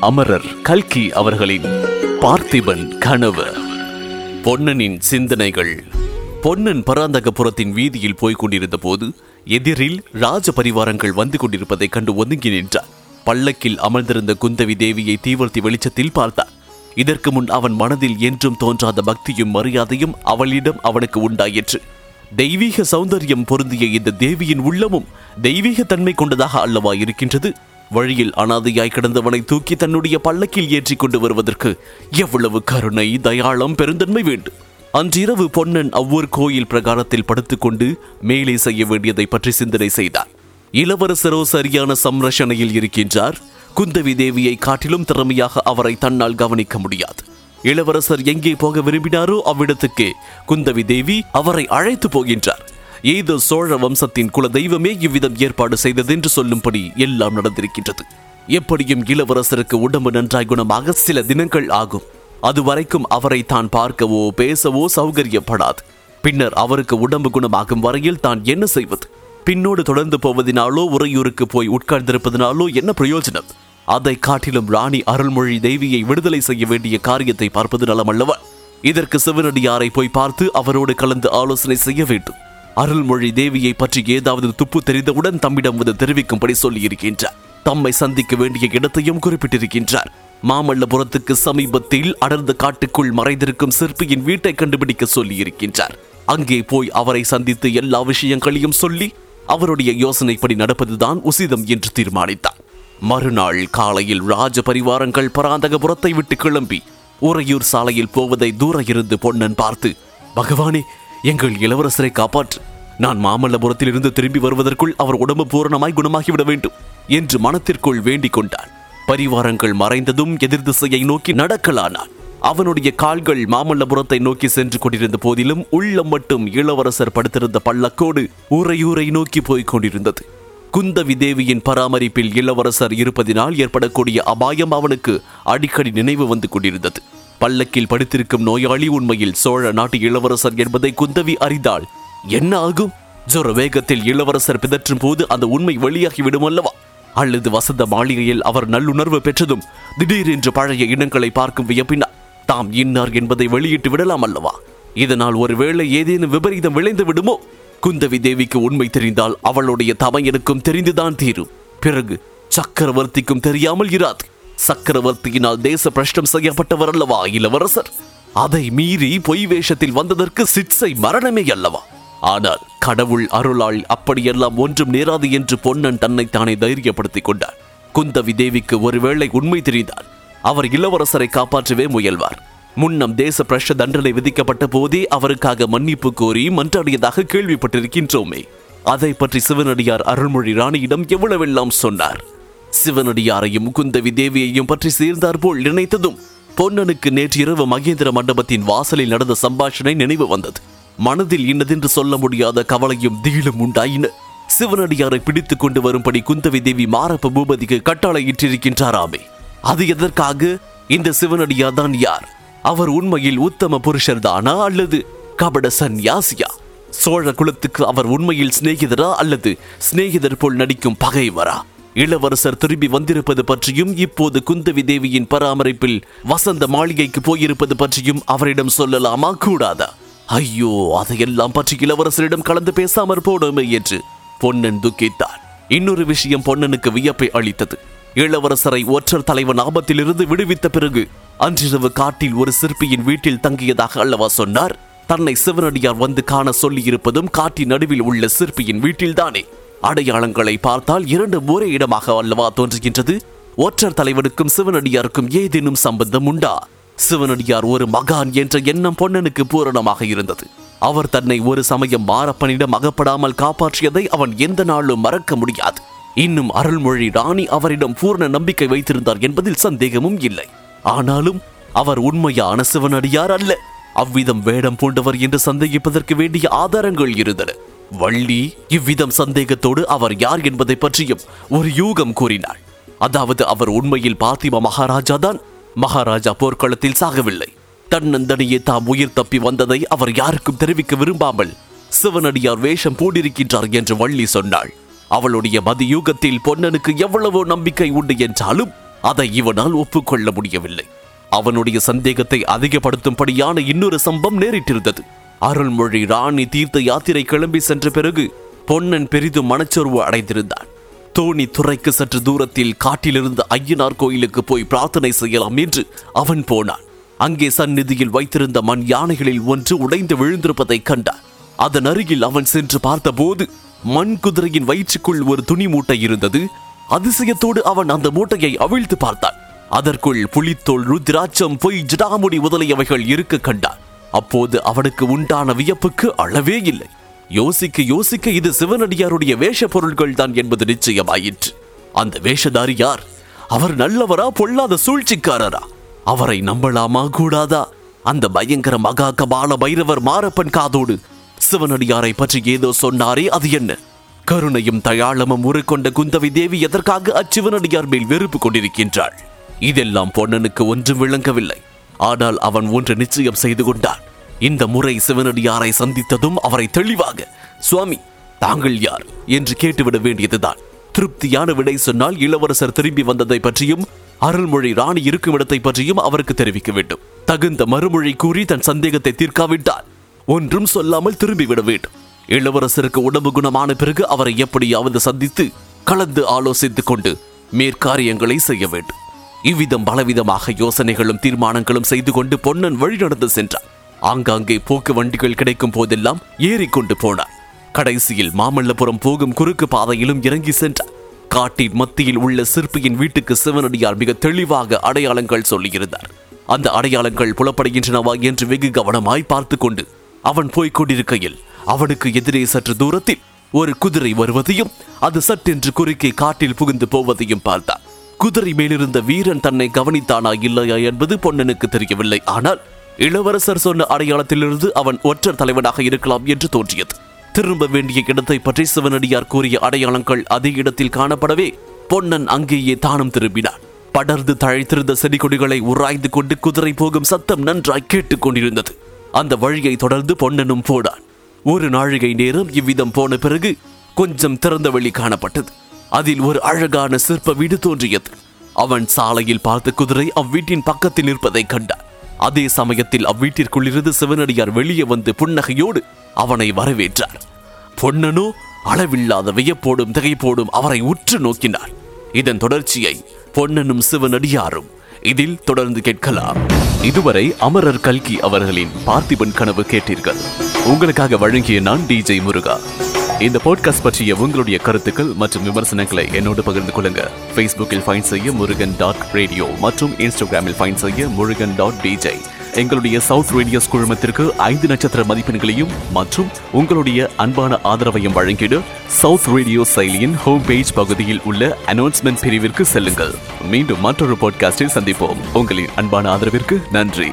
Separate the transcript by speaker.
Speaker 1: அமரர் கல்கி அவர்களின் பார்த்திபன் கனவு. பொன்னனின் சிந்தனைகள். பொன்னன் பராந்தகபுரத்தின் வீதியில் போய்க் கொண்டிருந்த போது எதிரில் ராஜ பரிவாரங்கள் வந்து கொண்டிருப்பதைக் கண்டு ஒதுங்கி நின்றார் பல்லக்கில் அமர்ந்திருந்த குந்தவி தேவியை தீவர்த்தி வெளிச்சத்தில் பார்த்தார் இதற்கு முன் அவன் மனதில் என்றும் தோன்றாத பக்தியும் மரியாதையும் அவளிடம் அவனுக்கு உண்டாயிற்று. தெய்வீக சௌந்தரியம் பொருந்திய இந்த தேவியின் உள்ளமும் தெய்வீக தன்மை கொண்டதாக அல்லவா இருக்கின்றது? வழியில் அனாதையாய் கிடந்தவனை தூக்கி தன்னுடைய பல்லக்கில் ஏற்றிக் கொண்டு வருவதற்கு எவ்வளவு கருணை தயாளம் பெருந்தன்மை வேண்டும். அன்றிரவு பொன்னன் அவ்வொரு கோயில் பிரகாரத்தில் படுத்துக்கொண்டு மேலே செய்ய வேண்டியதை பற்றி சிந்தனை செய்தார். இளவரசரோ சரியான சம்ரஷணையில் இருக்கின்றார். குந்தவி தேவியை காட்டிலும் திறமையாக அவரை தன்னால் கவனிக்க முடியாது. இளவரசர் எங்கே போக விரும்பினாரோ அவ்விடத்துக்கு குந்தவி தேவி அவரை அழைத்து போகின்றார். ஏதோ சோழ வம்சத்தின் குல தெய்வமே இவ்விதம் ஏற்பாடு செய்தது என்று சொல்லும்படி எல்லாம் நடந்திருக்கின்றது. எப்படியும் இளவரசருக்கு உடம்பு நன்றாய் குணமாக சில தினங்கள் ஆகும். அதுவரைக்கும் அவரை தான் பார்க்கவோ பேசவோ சௌகரியப்படாது. பின்னர் அவருக்கு உடம்பு குணமாகும் வரையில் தான் என்ன செய்வது? பின்னோடு தொடர்ந்து போவதினாலோ உறையூருக்கு போய் உட்கார்ந்திருப்பதினாலோ என்ன பிரயோஜனம்? அதை காட்டிலும் ராணி அருள்மொழி தேவியை விடுதலை செய்ய வேண்டிய காரியத்தை பார்ப்பது நலமல்லவா? இதற்கு சிவனடியாரை போய் பார்த்து அவரோடு கலந்து ஆலோசனை செய்ய வேண்டும். அருள்மொழி தேவியை பற்றி ஏதாவது துப்பு தெரிந்தவுடன் தம்மிடம் வந்து தெரிவிக்கும்படி சொல்லியிருக்கின்றார். தம்மை சந்திக்க வேண்டிய இடத்தையும் குறிப்பிட்டிருக்கின்றார். மாமல்லபுரத்துக்கு சமீபத்தில் அடர்ந்த காட்டுக்குள் மறைந்திருக்கும் சிற்பியின் வீட்டை கண்டுபிடிக்க சொல்லியிருக்கின்றார். அங்கே போய் அவரை சந்தித்து எல்லா விஷயங்களையும் சொல்லி அவருடைய யோசனைப்படி நடப்பதுதான் உசிதம் என்று தீர்மானித்தார். மறுநாள் காலையில் ராஜ பரிவாரங்கள் பராந்தகபுரத்தை விட்டு கிளம்பி உறையூர் சாலையில் போவதை தூர இருந்து பொன்னன் பார்த்து பகவானே எங்கள் இளவரசரை காப்பாற்று. நான் மாமல்லபுரத்தில் இருந்து திரும்பி வருவதற்குள் அவர் உடம்பு பூரணமாய் குணமாகிவிட வேண்டும் என்று மனத்திற்குள் வேண்டிக் கொண்டான். பரிவாரங்கள் மறைந்ததும் எதிர் திசையை நோக்கி நடக்கலானான். அவனுடைய கால்கள் மாமல்லபுரத்தை நோக்கி சென்று கொண்டிருந்த போதிலும் உள்ளம் மட்டும் இளவரசர் படுத்திருந்த பள்ளக்கோடு ஊரையூரை நோக்கி போய்க் கொண்டிருந்தது. குந்தவி தேவியின் பராமரிப்பில் இளவரசர் இருப்பதினால் ஏற்படக்கூடிய அபாயம் அவனுக்கு அடிக்கடி நினைவு வந்து கொண்டிருந்தது. பல்லக்கில் படுத்திருக்கும் நோயாளி உண்மையில் சோழ நாட்டு இளவரசர் என்பதை குந்தவி அறிந்தாள். என்ன ஆகும்? ஜொர வேகத்தில் இளவரசர் பிதற்றும் போது அந்த உண்மை வெளியாகி விடும் அல்லவா? அல்லது வசந்த மாளிகையில் அவர் நல்லுணர்வு பெற்றதும் திடீரென்று பழைய இனங்களை பார்க்கும் வியப்பினால் தாம் இன்னார் என்பதை வெளியிட்டு விடலாம் அல்லவா? இதனால் ஒருவேளை ஏதேனும் விபரீதம் விளைந்து விடுமோ? குந்தவி தேவிக்கு உண்மை தெரிந்தால் அவளுடைய தமையனுக்கும் தெரிந்துதான் தீரும். பிறகு சக்கரவர்த்திக்கும் தெரியாமல் இராது. சக்கரவர்த்தியினால் தேச பிரஷ்டம் செய்யப்பட்டவர் அல்லவா இளவரசர்? அதை மீறி பொய் வேஷத்தில் வந்ததற்கு சிட்சை மரணமே அல்லவா? ஆனால் கடவுள் அருளால் அப்படியெல்லாம் ஒன்றும் நேராது என்று பொன்னன் தன்னைத்தானே தைரியப்படுத்திக் கொண்டார் குந்தவி தேவிக்கு ஒருவேளை உண்மை தெரிந்தால் அவர் இளவரசரை காப்பாற்றவே முயல்வார். முன்னம் தேச பிரஷ தண்டனை விதிக்கப்பட்ட போதே அவருக்காக மன்னிப்பு கோரி மன்றாடியதாக கேள்விப்பட்டிருக்கின்றோமே. அதை பற்றி சிவனடியார் அருள்மொழி ராணியிடம் எவ்வளவெல்லாம் சொன்னார்? சிவனடியாரையும் குந்தவி தேவியையும் பற்றி சேர்ந்தார் போல் நினைத்ததும் பொன்னனுக்கு நேற்றிரவு மகேந்திர மண்டபத்தின் வாசலில் நடந்த சம்பாஷணை நினைவு வந்தது. மனதில் இன்னதென்று சொல்ல முடியாத கவலையும் திகிலும் உண்டாயின. சிவனடியாரை பிடித்துக் கொண்டு வரும்படி குந்தவி தேவி மாரப்ப பூபதிக்கு கட்டளையிட்டிருக்கின்றாராமே. அது எதற்காக? இந்த சிவனடியார் தான் யார்? அவர் உண்மையில் உத்தம புருஷர் தானா அல்லது கபட சந்நியாசியா? சோழ குலத்துக்கு அவர் உண்மையில் சிநேகிதரா அல்லது சிநேகிதர் போல் நடிக்கும் பகைவரா? இளவரசர் திரும்பி வந்திருப்பது பற்றியும் இப்போது குந்தவி தேவியின் பராமரிப்பில் வசந்த மாளிகைக்கு போயிருப்பது பற்றியும் அவரிடம் சொல்லலாமா? கூடாதா? ஐயோ அதையெல்லாம் பற்றி இளவரசரிடம் கலந்து பேசாமற் போனோமே என்று பொன்னன் துக்கித்தார் இன்னொரு விஷயம் பொன்னனுக்கு வியப்பை அளித்தது. இளவரசரை ஒற்றர் தலைவன் ஆபத்திலிருந்து விடுவித்த பிறகு அன்றிரவு காட்டில் ஒரு சிற்பியின் வீட்டில் தங்கியதாக அல்லவா சொன்னார்? தன்னை சிவனடியார் வந்து காண சொல்லியிருப்பதும் காட்டின் நடுவில் உள்ள சிற்பியின் வீட்டில்தானே? அடையாளங்களை பார்த்தால் இரண்டு ஒரே இடமாக அல்லவா தோன்றுகின்றது? ஒற்றர் தலைவனுக்கும் சிவனடியாருக்கும் ஏதேனும் சம்பந்தம் உண்டா? சிவனடியார் ஒரு மகான் என்ற எண்ணம் பொன்னனுக்கு பூரணமாக இருந்தது. அவர் தன்னை ஒரு சமயம் மாரப்பனிடம் அகப்படாமல் காப்பாற்றியதை அவன் எந்த நாளும் மறக்க முடியாது. இன்னும் அருள்மொழி ராணி அவரிடம் பூர்ண நம்பிக்கை வைத்திருந்தார் என்பதில் சந்தேகமும் இல்லை. ஆனாலும் அவர் உண்மையான சிவனடியார் அல்ல. அவ்விதம் வேடம் பூண்டவர் என்று சந்தேகிப்பதற்கு வேண்டிய ஆதாரங்கள் இருந்தன. வள்ளி இவ்விதம் சந்தேகத்தோடு அவர் யார் என்பதை பற்றியும் ஒரு யூகம் கூறினாள். அதாவது அவர் உண்மையில் பாத்திமா மகாராஜா தான். மகாராஜா போர்க்களத்தில் சாகவில்லை. தன்னந்தனியே தாம் உயிர் தப்பி வந்ததை அவர் யாருக்கும் தெரிவிக்க விரும்பாமல் சிவனடியார் வேஷம் பூண்டிருக்கின்றார் என்று வள்ளி சொன்னாள். அவளுடைய மதியூகத்தில் பொன்னனுக்கு எவ்வளவோ நம்பிக்கை உண்டு என்றாலும் அதை இவனால் ஒப்புக்கொள்ள முடியவில்லை. அவனுடைய சந்தேகத்தை அதிகப்படுத்தும்படியான இன்னொரு சம்பவம் நேரிட்டிருந்தது. அருள்மொழி ராணி தீர்த்த யாத்திரை கிளம்பி சென்ற பிறகு பொன்னன் பெரிதும் மனச்சோர்வு அடைந்திருந்தான். தோணி துறைக்கு சற்று தூரத்தில் காட்டிலிருந்த ஐயனார் கோயிலுக்கு போய் பிரார்த்தனை செய்யலாம் என்று அவன் போனான். அங்கே சந்நிதியில் வைத்திருந்த மண் யானைகளில் ஒன்று உடைந்து விழுந்திருப்பதைக் கண்டான். அதன் அருகில் அவன் சென்று பார்த்தபோது மண் குதிரையின் வயிற்றுக்குள் ஒரு துணி மூட்டை இருந்தது. அதிசயத்தோடு அவன் அந்த மூட்டையை அவிழ்த்து பார்த்தான். அதற்குள் புலித்தோல் ருத்ராட்சம் பொய் ஜடாமுடி முதலியவைகள் இருக்க கண்டான். அப்போது அவனுக்கு உண்டான வியப்புக்கு அளவே இல்லை. யோசிக்க யோசிக்க இது சிவனடியாருடைய வேஷ பொருள்கள் தான் என்பது நிச்சயமாயிற்று. அந்த வேஷதாரி யார்? அவர் நல்லவரா பொல்லாத சூழ்ச்சிக்காரரா? அவரை நம்பலாமா கூடாதா? அந்த பயங்கர மகா கபால பைரவர் மாரப்பன் காதோடு சிவனடியாரை பற்றி ஏதோ சொன்னாரே அது என்ன? கருணையும் தயாளமும் உருக்கொண்ட குந்தவி தேவி எதற்காக அச்சிவனடியார் மேல் வெறுப்பு கொண்டிருக்கின்றாள்? இதெல்லாம் பொன்னனுக்கு ஒன்றும் விளங்கவில்லை. ஆனால் அவன் ஒன்று நிச்சயம் செய்து கொண்டான். இந்த முறை சிவனடியாரை சந்தித்ததும் அவரை தெளிவாக சுவாமி தாங்கள் யார்? என்று கேட்டுவிட வேண்டியதுதான். திருப்தியான விடை சொன்னால் இளவரசர் திரும்பி வந்ததை பற்றியும் அருள்மொழி ராணி இருக்கும் இடத்தை பற்றியும் அவருக்கு தெரிவிக்க வேண்டும். தகுந்த மறுமொழி கூறி தன் சந்தேகத்தை தீர்க்காவிட்டால் ஒன்றும் சொல்லாமல் திரும்பிவிட வேண்டும். இளவரசருக்கு உடம்பு குணமான பிறகு அவரை எப்படியாவது சந்தித்து கலந்து ஆலோசித்துக் கொண்டு மேற்காரியங்களை செய்ய வேண்டும். இவ்விதம் பலவிதமாக யோசனைகளும் தீர்மானங்களும் செய்து கொண்டு பொன்னன் வழிநடந்து சென்றான். ஆங்காங்கே போக்கு வண்டிகள் கிடைக்கும் போதெல்லாம் ஏறிக்கொண்டு போனார் கடைசியில் மாமல்லபுரம் போகும் குறுக்கு பாதையிலும் இறங்கி சென்றார் காட்டின் மத்தியில் உள்ள சிற்பியின் வீட்டுக்கு சிவனடியார் மிக தெளிவாக அடையாளங்கள் சொல்லியிருந்தார். அந்த அடையாளங்கள் புலப்படுகின்றனவா என்று வெகு கவனமாய் பார்த்து கொண்டு அவன் போய்க் கொண்டிருக்கையில் அவனுக்கு எதிரே சற்று தூரத்தில் ஒரு குதிரை வருவதையும் அது சட்டென்று குறுக்கே காட்டில் புகுந்து போவதையும் பார்த்தான். குதிரை மேலிருந்த வீரன் தன்னை கவனித்தானா இல்லையா என்பது பொன்னனுக்கு தெரியவில்லை. ஆனால் இளவரசர் சொன்ன அடையாளத்திலிருந்து அவன் ஒற்றர் தலைவனாக இருக்கலாம் என்று தோன்றியது. திரும்ப வேண்டிய இடத்தை பற்றி சிவனடியார் கூறிய அடையாளங்கள் அதே இடத்தில் காணப்படவே பொன்னன் அங்கேயே தானும் திரும்பினான். படர்ந்து தழைத்திருந்த செடி கொடிகளை உராய்ந்து கொண்டு குதிரை போகும் சத்தம் நன்றாய் கேட்டுக் கொண்டிருந்தது. அந்த வழியை தொடர்ந்து பொன்னனும் போனான். ஒரு நாழிகை நேரம் இவ்விதம் போன பிறகு கொஞ்சம் திறந்த வழி காணப்பட்டது. அதில் ஒரு அழகான சிற்ப வீடு தோன்றியது. அவன் சாலையில் பார்த்த குதிரை அவ்வீட்டின் பக்கத்தில் நிற்பதை கண்டான். அதே சமயத்தில் அவ்வீட்டிற்குள்ளிருந்து சிவனடியார் வெளியே வந்து புன்னகையோடு அவனை வரவேற்றார். பொன்னனோ அளவில்லாத வியப்போடும் திகைப்போடும் அவரை உற்று நோக்கினார் இதன் தொடர்ச்சியை பொன்னனும் சிவனடியாரும் இதில் தொடர்ந்து கேட்கலாம். இதுவரை அமரர் கல்கி அவர்களின் பார்த்திபன் கனவு கேட்டீர்கள். உங்களுக்காக வழங்கிய நான் டிஜே முருகா. இந்த பாட்காஸ்ட் பற்றிய உங்களுடைய கருத்துக்கள் மற்றும் விமர்சனங்களை என்னோடு பகிர்ந்து கொள்ளுங்க. ஃபேஸ்புக்கில் ஃபைன் செய்ய முருகன் டாட் ரேடியோ மற்றும் இன்ஸ்டாகிராமில் ஃபைன் செய்ய முருகன் டாட் டிஜே எங்களுடைய சவுத் ரேடியோஸ் குழுமத்திற்கு ஐந்து நட்சத்திர மதிப்பெண்களையும் மற்றும் உங்களுடைய அன்பான ஆதரவையும் வழங்கிடு சவுத் ரேடியோ செயலியின் ஹோம் பேஜ் பகுதியில் உள்ள அனௌன்ஸ்மெண்ட் பிரிவிற்கு செல்லுங்கள். மீண்டும் மற்றொரு பாட்காஸ்டில் சந்திப்போம். உங்களின் அன்பான ஆதரவிற்கு நன்றி.